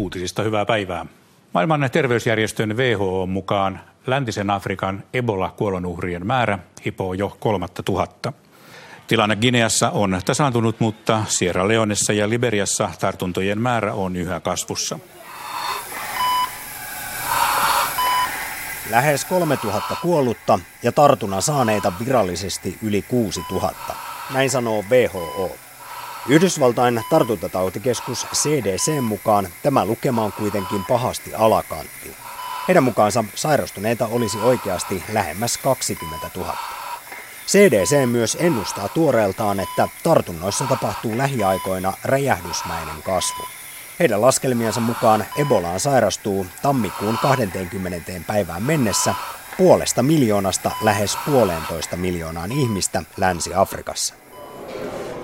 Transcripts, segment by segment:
Uutisista hyvää päivää. Maailman terveysjärjestön WHO mukaan läntisen Afrikan Ebola-kuolonuhrien määrä hipoo jo kolmatta tuhatta. Tilanne Gineassa on tasaantunut, mutta Sierra Leonessa ja Liberiassa tartuntojen määrä on yhä kasvussa. Lähes 3000 kuollutta ja tartunnan saaneita virallisesti yli 6000. Näin sanoo WHO. Yhdysvaltain tartuntatautikeskus CDC mukaan tämä lukema on kuitenkin pahasti alakantti. Heidän mukaansa sairastuneita olisi oikeasti lähemmäs 20 000. CDC myös ennustaa tuoreeltaan, että tartunnoissa tapahtuu lähiaikoina räjähdysmäinen kasvu. Heidän laskelmiensa mukaan Ebolaan sairastuu tammikuun 20. päivään mennessä puolesta miljoonasta lähes puolentoista miljoonaan ihmistä Länsi-Afrikassa.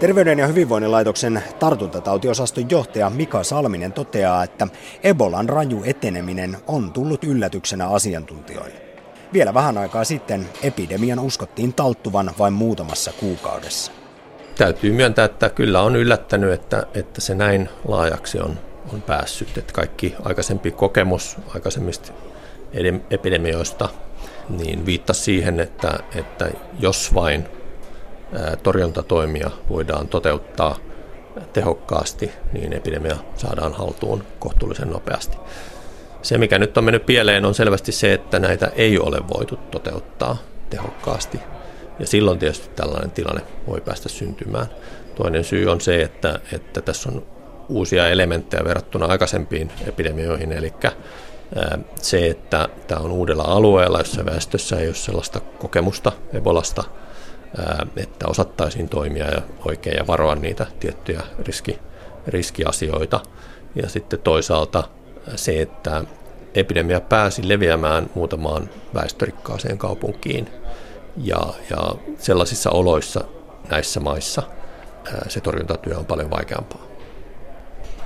Terveyden ja hyvinvoinnin laitoksen tartuntatautiosaston johtaja Mika Salminen toteaa, että Ebolan raju eteneminen on tullut yllätyksenä asiantuntijoille. Vielä vähän aikaa sitten epidemian uskottiin talttuvan vain muutamassa kuukaudessa. Täytyy myöntää, että kyllä on yllättänyt, että, että se näin laajaksi on, on päässyt. Että kaikki aikaisempi kokemus aikaisemmista epidemioista niin viittasi siihen, että, että jos vain torjuntatoimia voidaan toteuttaa tehokkaasti, niin epidemia saadaan haltuun kohtuullisen nopeasti. Se, mikä nyt on mennyt pieleen, on selvästi se, että näitä ei ole voitu toteuttaa tehokkaasti. Ja silloin tietysti tällainen tilanne voi päästä syntymään. Toinen syy on se, että, että tässä on uusia elementtejä verrattuna aikaisempiin epidemioihin, eli se, että tämä on uudella alueella, jossa väestössä ei ole sellaista kokemusta Ebolasta – että osattaisiin toimia ja oikein ja varoa niitä tiettyjä riski, riskiasioita. Ja sitten toisaalta se, että epidemia pääsi leviämään muutamaan väestörikkaaseen kaupunkiin ja, ja sellaisissa oloissa näissä maissa se torjuntatyö on paljon vaikeampaa.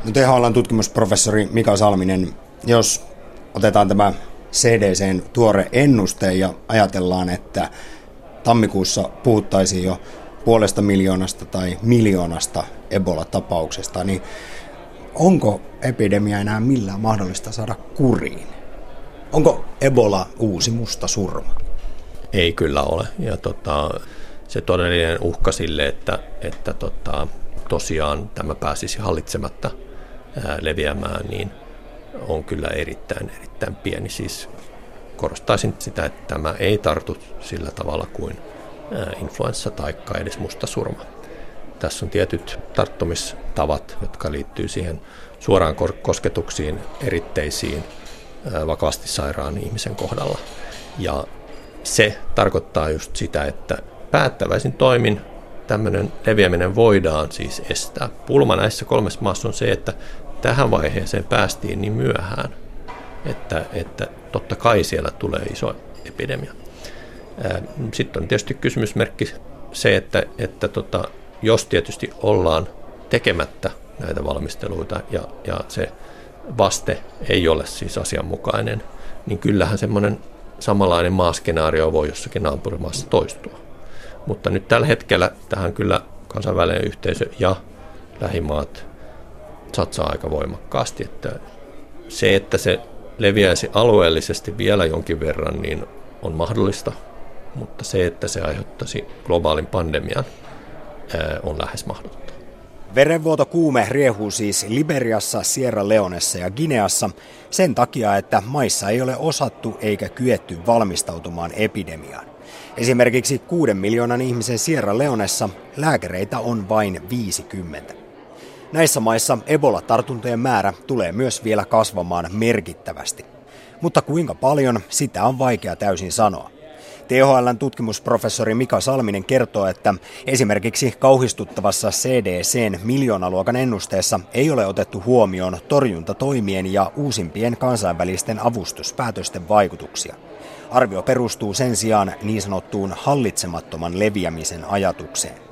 No THLn tutkimusprofessori Mika Salminen, jos otetaan tämä CDCn tuore ennuste ja ajatellaan, että tammikuussa puhuttaisiin jo puolesta miljoonasta tai miljoonasta Ebola-tapauksesta, niin onko epidemia enää millään mahdollista saada kuriin? Onko Ebola uusi musta surma? Ei kyllä ole. Ja tota, se todellinen uhka sille, että, että tota, tosiaan tämä pääsisi hallitsematta ää, leviämään, niin on kyllä erittäin, erittäin pieni. Siis korostaisin sitä, että tämä ei tartu sillä tavalla kuin influenssa tai edes mustasurma. Tässä on tietyt tarttumistavat, jotka liittyy siihen suoraan kosketuksiin, eritteisiin vakavasti sairaan ihmisen kohdalla. Ja se tarkoittaa just sitä, että päättäväisin toimin tämmöinen leviäminen voidaan siis estää. Pulma näissä kolmessa maassa on se, että tähän vaiheeseen päästiin niin myöhään, että, että totta kai siellä tulee iso epidemia. Sitten on tietysti kysymysmerkki se, että, että tota, jos tietysti ollaan tekemättä näitä valmisteluita ja, ja se vaste ei ole siis asianmukainen, niin kyllähän semmoinen samanlainen maaskenaario voi jossakin naapurimaassa toistua. Mutta nyt tällä hetkellä tähän kyllä kansainvälinen yhteisö ja lähimaat satsaa aika voimakkaasti, että se, että se leviäisi alueellisesti vielä jonkin verran, niin on mahdollista, mutta se, että se aiheuttaisi globaalin pandemian, on lähes mahdotonta. Verenvuotokuume riehuu siis Liberiassa, Sierra Leonessa ja Gineassa sen takia, että maissa ei ole osattu eikä kyetty valmistautumaan epidemiaan. Esimerkiksi kuuden miljoonan ihmisen Sierra Leonessa lääkäreitä on vain 50. Näissä maissa Ebola-tartuntojen määrä tulee myös vielä kasvamaan merkittävästi. Mutta kuinka paljon, sitä on vaikea täysin sanoa. THLn tutkimusprofessori Mika Salminen kertoo, että esimerkiksi kauhistuttavassa CDCn miljoonaluokan ennusteessa ei ole otettu huomioon torjuntatoimien ja uusimpien kansainvälisten avustuspäätösten vaikutuksia. Arvio perustuu sen sijaan niin sanottuun hallitsemattoman leviämisen ajatukseen.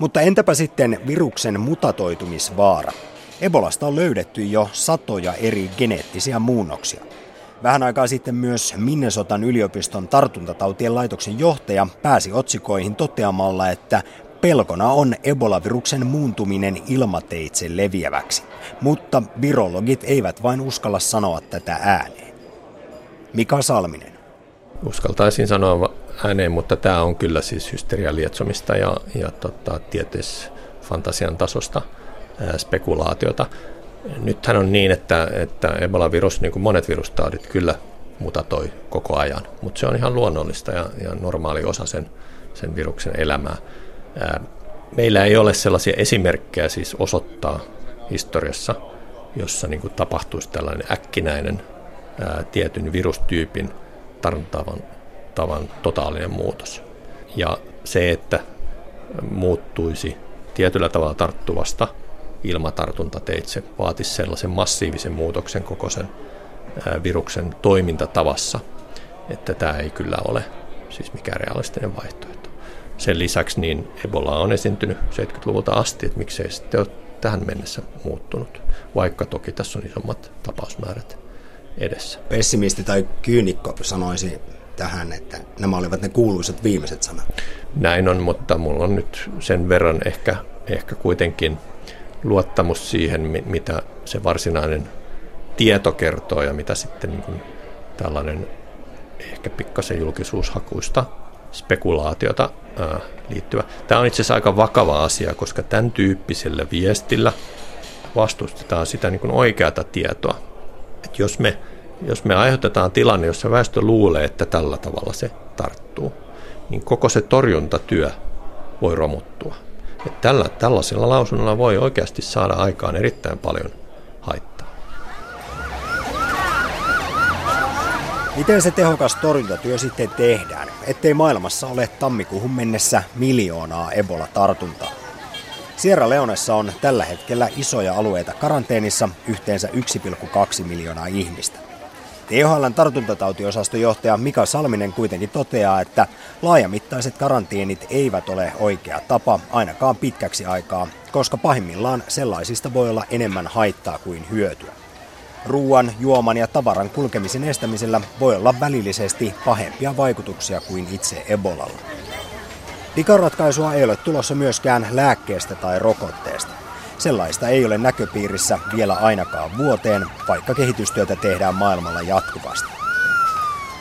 Mutta entäpä sitten viruksen mutatoitumisvaara? Ebolasta on löydetty jo satoja eri geneettisiä muunnoksia. Vähän aikaa sitten myös Minnesotan yliopiston tartuntatautien laitoksen johtaja pääsi otsikoihin toteamalla, että Pelkona on Ebola-viruksen muuntuminen ilmateitse leviäväksi, mutta virologit eivät vain uskalla sanoa tätä ääneen. Mika Salminen. Uskaltaisin sanoa ääneen, mutta tämä on kyllä siis hysterian lietsomista ja, ja tota, tieteessä fantasian tasosta ää, spekulaatiota. Nythän on niin, että, että Ebola-virus, niin kuin monet virustaudit, kyllä mutatoi koko ajan, mutta se on ihan luonnollista ja, ja normaali osa sen, sen viruksen elämää. Ää, meillä ei ole sellaisia esimerkkejä siis osoittaa historiassa, jossa niin kuin tapahtuisi tällainen äkkinäinen ää, tietyn virustyypin tartuntavan tavan totaalinen muutos. Ja se, että muuttuisi tietyllä tavalla tarttuvasta ilmatartuntateitse, vaatisi sellaisen massiivisen muutoksen koko sen viruksen toimintatavassa, että tämä ei kyllä ole siis mikään realistinen vaihtoehto. Sen lisäksi niin Ebola on esiintynyt 70-luvulta asti, että miksei sitten ole tähän mennessä muuttunut, vaikka toki tässä on isommat tapausmäärät edessä. Pessimisti tai kyynikko sanoisi tähän, että nämä olivat ne kuuluisat viimeiset sanat. Näin on, mutta mulla on nyt sen verran ehkä, ehkä kuitenkin luottamus siihen, mitä se varsinainen tieto kertoo ja mitä sitten niin kuin tällainen ehkä pikkasen julkisuushakuista spekulaatiota ää, liittyvä. Tämä on itse asiassa aika vakava asia, koska tämän tyyppisellä viestillä vastustetaan sitä niin kuin oikeata tietoa. Et jos, me, jos me aiheutetaan tilanne, jossa väestö luulee, että tällä tavalla se tarttuu, niin koko se torjuntatyö voi romuttua. Et tällä, tällaisella lausunnolla voi oikeasti saada aikaan erittäin paljon haittaa. Miten se tehokas torjuntatyö sitten tehdään, ettei maailmassa ole tammikuuhun mennessä miljoonaa Ebola-tartuntaa? Sierra Leonessa on tällä hetkellä isoja alueita karanteenissa, yhteensä 1,2 miljoonaa ihmistä. THLn tartuntatautiosastojohtaja Mika Salminen kuitenkin toteaa, että laajamittaiset karantienit eivät ole oikea tapa ainakaan pitkäksi aikaa, koska pahimmillaan sellaisista voi olla enemmän haittaa kuin hyötyä. Ruoan, juoman ja tavaran kulkemisen estämisellä voi olla välillisesti pahempia vaikutuksia kuin itse Ebolalla. Pikaratkaisua ei ole tulossa myöskään lääkkeestä tai rokotteesta. Sellaista ei ole näköpiirissä vielä ainakaan vuoteen, vaikka kehitystyötä tehdään maailmalla jatkuvasti.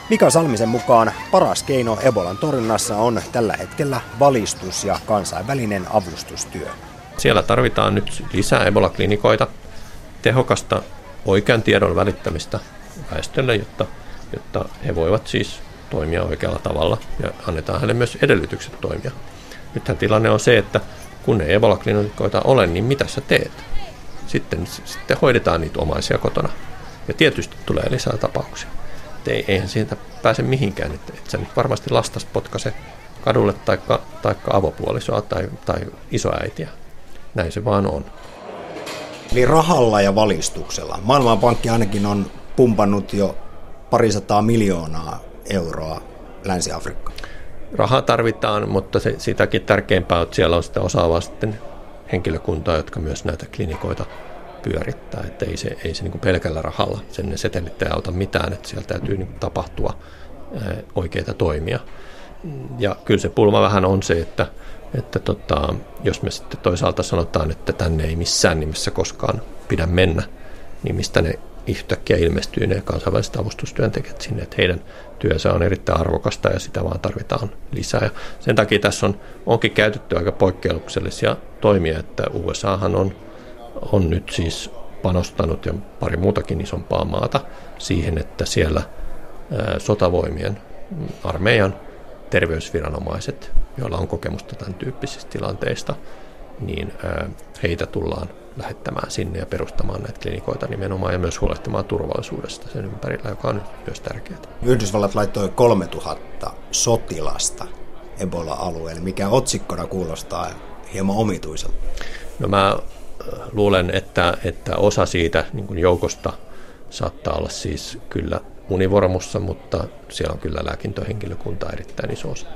Mika Salmisen mukaan paras keino Ebolan torjunnassa on tällä hetkellä valistus ja kansainvälinen avustustyö. Siellä tarvitaan nyt lisää Ebola-klinikoita, tehokasta oikean tiedon välittämistä väestölle, jotta, jotta he voivat siis toimia oikealla tavalla ja annetaan heille myös edellytykset toimia. Nythän tilanne on se, että kun ei Ebola-klinikoita ole, niin mitä sä teet? Sitten, sitten hoidetaan niitä omaisia kotona. Ja tietysti tulee lisää tapauksia. ei, eihän siitä pääse mihinkään, että et sä nyt varmasti lastas potkase kadulle taikka, taikka avopuolisoa tai, tai isoäitiä. Näin se vaan on. Eli rahalla ja valistuksella. Maailmanpankki ainakin on pumpannut jo parisataa miljoonaa euroa Länsi-Afrikkaan. Rahaa tarvitaan, mutta se, sitäkin tärkeämpää on, että siellä on sitä osaavaa sitten henkilökuntaa, jotka myös näitä klinikoita pyörittää. Että ei se, ei se niin pelkällä rahalla, sen setelit ei auta mitään, että siellä täytyy niin tapahtua oikeita toimia. Ja kyllä se pulma vähän on se, että että tota, jos me sitten toisaalta sanotaan, että tänne ei missään nimessä koskaan pidä mennä, niin mistä ne yhtäkkiä ilmestyy ne kansainväliset avustustyöntekijät sinne, että heidän työnsä on erittäin arvokasta ja sitä vaan tarvitaan lisää. Ja sen takia tässä on, onkin käytetty aika poikkeuksellisia toimia, että USAhan on, on nyt siis panostanut ja pari muutakin isompaa maata siihen, että siellä sotavoimien, armeijan terveysviranomaiset, joilla on kokemusta tämän tyyppisistä tilanteista, niin heitä tullaan lähettämään sinne ja perustamaan näitä klinikoita nimenomaan ja myös huolehtimaan turvallisuudesta sen ympärillä, joka on myös tärkeää. Yhdysvallat laittoi 3000 sotilasta Ebola-alueelle, mikä otsikkona kuulostaa hieman omituiselta. No mä luulen, että, että osa siitä niin kuin joukosta saattaa olla siis kyllä univormussa, mutta siellä on kyllä lääkintöhenkilökunta erittäin iso osa.